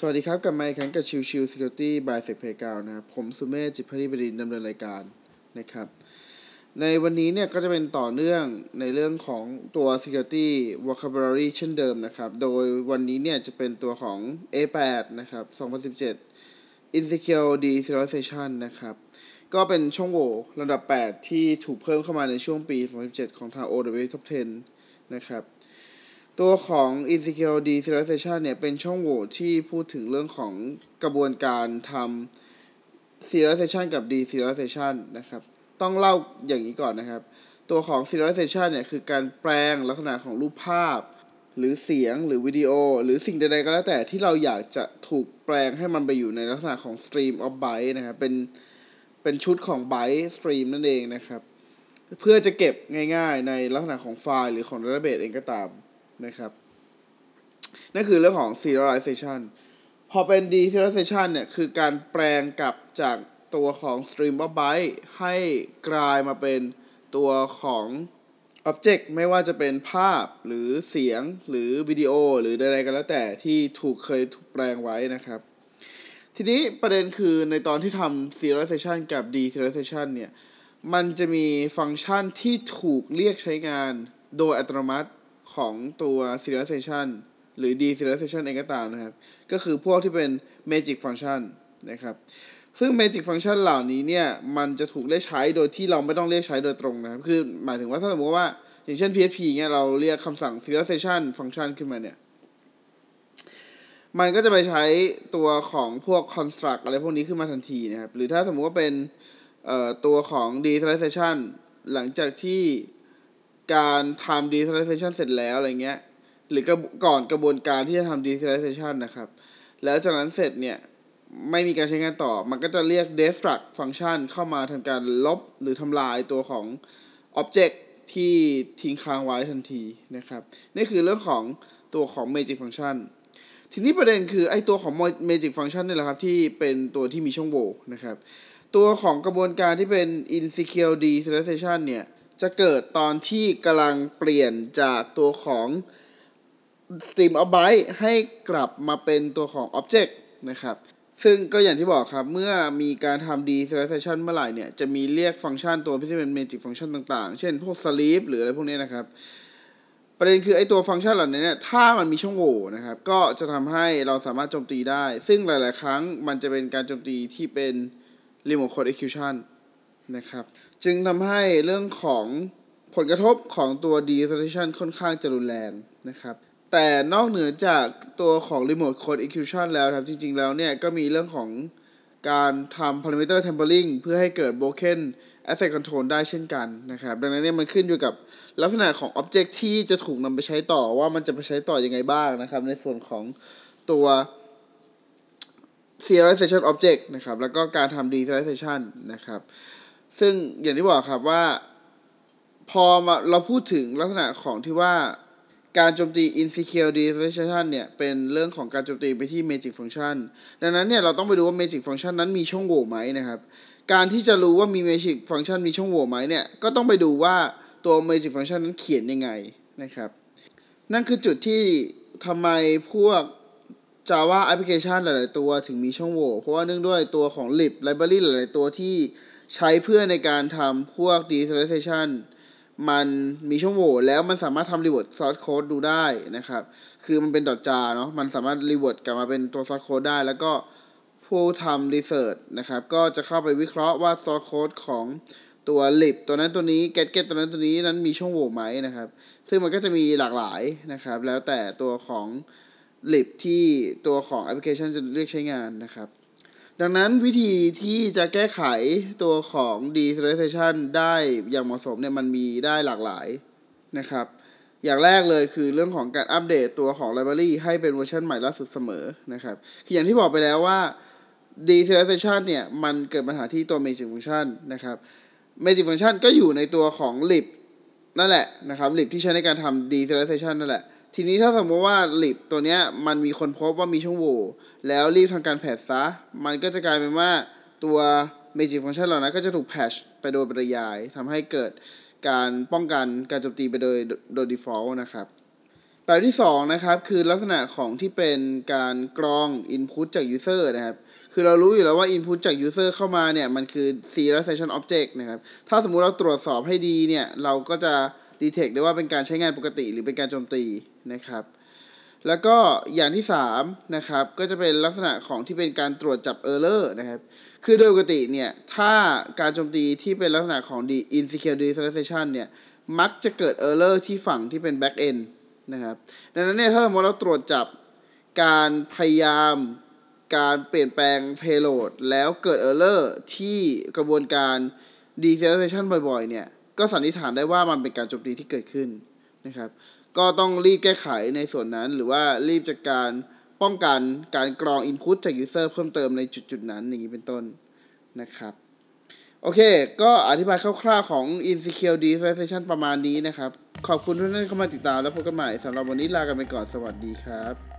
สวัสดีครับกับไมค์ครั้งกับชิวชิว Security by s e c p a y g r o u n d นะครับผมสุเมธจิตพัฒนิบดินดำเนินรายการนะครับ ในวันนี้เนี่ยก็จะเป็นต่อเนื่องในเรื่องของตัว Security Vocabulary เช่นเดิมนะครับ โดยวันนี้เนี่ยจะเป็นตัวของ A8 นะครับ 2017 Insecure Deserialization นะครับ ก็เป็นช่องโหว่ระดับ 8 ที่ถูกเพิ่มเข้ามาในช่วงปี 2017 ของทาง OW Top 10 นะครับ ตัวของ insecure deserialization เนี่ย เป็นช่องโหว่ที่พูดถึงเรื่องของกระบวนการทำ serialization กับ deserialization นะครับ ต้องเล่าอย่างนี้ก่อนนะครับ ตัวของ serialization เนี่ย คือการแปลงลักษณะของรูปภาพ หรือเสียงหรือวิดีโอ หรือสิ่งใดๆก็แล้วแต่ที่เราอยากจะถูกแปลงให้มันไปอยู่ในลักษณะของ stream of byte นะครับ เป็น เป็นชุดของ byte stream นั่นเองนะครับ เพื่อจะเก็บง่ายๆ ในลักษณะของไฟล์หรือของ database เองก็ตาม นะครับ นั่นคือเรื่องของ serialization พอเป็น deserialization เนี่ย คือการแปลงกลับจากตัวของ stream of byte ให้กลายมาเป็นตัวของ object ไม่ว่าจะเป็นภาพหรือเสียงหรือวิดีโอหรือใดๆก็แล้วแต่ที่ถูกเคยถูกแปลงไว้นะครับ ทีนี้ประเด็นคือในตอนที่ทำ serialization กับ deserialization เนี่ย มันจะมีฟังก์ชันที่ถูกเรียกใช้งานโดยอัตโนมัติ ของตัว serialization หรือ deserialization เองก็ตามนะครับ ก็คือพวกที่เป็น magic function นะครับ ซึ่ง magic function เหล่านี้เนี่ย มันจะถูกเรียกใช้โดยที่เราไม่ต้องเรียกใช้โดยตรงนะครับ คือหมายถึงว่าถ้าสมมติว่า อย่างเช่น PHP เนี่ยเราเรียกคำสั่ง serialization function ขึ้นมาเนี่ย มันก็จะไปใช้ตัวของพวก construct อะไรพวกนี้ขึ้นมาทันทีนะครับ หรือถ้าสมมติว่าเป็นตัวของ deserialization หลังจากที่ การทำ deserialization เสร็จแล้วอะไรเงี้ย หรือก่อนกระบวนการที่จะทำ deserialization นะครับ แล้วจากนั้นเสร็จเนี่ย ไม่มีการใช้งานต่อ มันก็จะเรียก destruct function เข้ามาทำการลบหรือทำลายตัวของ object ที่ทิ้งค้างไว้ทันทีนะครับ นี่คือเรื่องของตัวของ magic function ทีนี้ประเด็นคือไอตัวของ magic function นี่แหละครับ ที่เป็นตัวที่มีช่องโหว่นะครับ ตัวของกระบวนการที่เป็น insecure deserialization เนี่ย จะเกิดตอนที่กำลังเปลี่ยนจากตัวของ stream of byte ให้กลับมาเป็นตัวของ object นะครับ ซึ่งก็อย่างที่บอกครับ เมื่อมีการทำ deserialization เมื่อไหร่เนี่ย จะมีเรียกฟังก์ชันตัวที่เป็น magic function ต่างๆ เช่นพวก sleep หรืออะไรพวกนี้นะครับ ประเด็นคือไอ้ตัวฟังก์ชันเหล่านี้เนี่ยถ้ามันมีช่องโหว่นะครับ ก็จะทำให้เราสามารถโจมตีได้ ซึ่งหลาย ๆ ครั้งมันจะเป็นการโจมตีที่เป็น remote code execution นะครับ จึงทำให้เรื่องของผลกระทบของตัว deserialization ค่อนข้างจะรุนแรงนะครับ แต่นอกเหนือจากตัวของ remote code execution แล้วครับ จริงๆแล้วเนี่ย ก็มีเรื่องของการทำ parameter tampering เพื่อให้เกิด broken asset control ได้เช่นกันนะครับ ดังนั้นเนี่ยมันขึ้นอยู่กับลักษณะของ object ที่จะถูกนำไปใช้ต่อว่ามันจะไปใช้ต่ออยังไงบ้างนะครับ ในส่วนของตัว serialization object นะครับ แล้วก็การทำ deserialization นะครับ ซึ่งอย่างที่บอกครับว่า พอมาเราพูดถึงลักษณะของที่ว่าการโจมตี insecure detection เนี่ยเป็นเรื่องของการโจมตีไปที่ magic function ดังนั้นเนี่ยเราต้องไปดูว่า magic function นั้นมีช่องโหว่ไหมนะครับ การที่จะรู้ว่ามี magic function มีช่องโหว่ไหมเนี่ยก็ต้องไปดูว่าตัว magic function นั้นเขียนยังไงนะครับ นั่นคือจุดที่ทำไมพวก Java application หลาย ๆ ตัวถึงมีช่องโหว่เพราะว่าเนื่องด้วยตัวของ lib library หลาย ๆ ตัวที่ ใช้เพื่อในการทำพวก deserialization มันมีช่องโหว่แล้วมันสามารถทำ revert source code ดูได้นะครับ คือมันเป็น .jar เนาะมันสามารถ revert กลับมาเป็นตัว source code ได้ แล้วก็ผู้ทำ research นะครับ ก็จะเข้าไปวิเคราะห์ว่า source code ของตัว lib ตัวนั้นตัวนี้ get get ตัวนั้นตัวนี้นั้นมีช่องโหว่ไหมนะครับ ซึ่งมันก็จะมีหลากหลายนะครับ แล้วแต่ตัวของ lib ที่ตัวของแอปพลิเคชันจะเรียกใช้งานนะครับ ดังนั้นวิธีที่จะแก้ไขตัวของ deserialization ได้อย่างเหมาะสมเนี่ยมันมีได้หลากหลายนะครับ อย่างแรกเลยคือเรื่องของการอัปเดตตัวของ library ให้เป็นเวอร์ชันใหม่ล่าสุดเสมอนะครับคืออย่างที่บอกไปแล้วว่า deserialization เนี่ยมันเกิดปัญหาที่ตัว magic function นะครับ magic function ก็อยู่ในตัวของ lib นั่นแหละนะครับ lib ที่ใช้ในการทำ deserialization นั่นแหละ ทีนี้ถ้าสมมติว่า lib ตัวเนี้ยมันมีคนพบว่ามีช่องโหว่แล้วรีบทำการแพทซะ มันก็จะกลายเป็นว่าตัว magic function เหล่านั้นก็จะถูกแพชไปโดยปริยายทำให้เกิดการป้องกันการโจมตีไปโดยโดย default นะครับแบบที่2นะครับคือลักษณะของที่เป็นการกรอง Input จาก User นะครับ คือเรารู้อยู่แล้วว่า Input จาก User เข้ามาเนี่ย มันคือ serialization object นะครับ ถ้าสมมุติเราตรวจสอบให้ดีเนี่ย เราก็จะ detect ได้ว่าเป็นการใช้งานปกติหรือเป็นการโจมตีนะครับ แล้วก็อย่างที่3นะครับก็จะเป็นลักษณะของที่เป็นการตรวจจับ error นะครับ คือโดยปกติเนี่ยถ้าการโจมตีที่เป็นลักษณะของ insecure deserialization เนี่ยมักจะเกิด error ที่ฝั่งที่เป็น back end นะครับ ดังนั้นเนี่ยถ้าสมมติเราตรวจจับการพยายามการเปลี่ยนแปลง payload แล้วเกิด error ที่กระบวนการ deserialization บ่อยๆเนี่ย ก็สันนิษฐานได้ว่ามันเป็นการโจมตีที่เกิดขึ้นนะครับ ก็ต้องรีบแก้ไขในส่วนนั้น หรือว่ารีบจัดการป้องกันการกรอง input จาก user เพิ่มเติมในจุดๆนั้นอย่างนี้เป็นต้นนะครับโอเค ก็อธิบายคร่าวๆของ insecure Desization ประมาณนี้นะครับ ขอบคุณทุกท่านที่เข้ามาติดตามแล้วพบกันใหม่สำหรับวันนี้ลากันไปก่อน สวัสดีครับ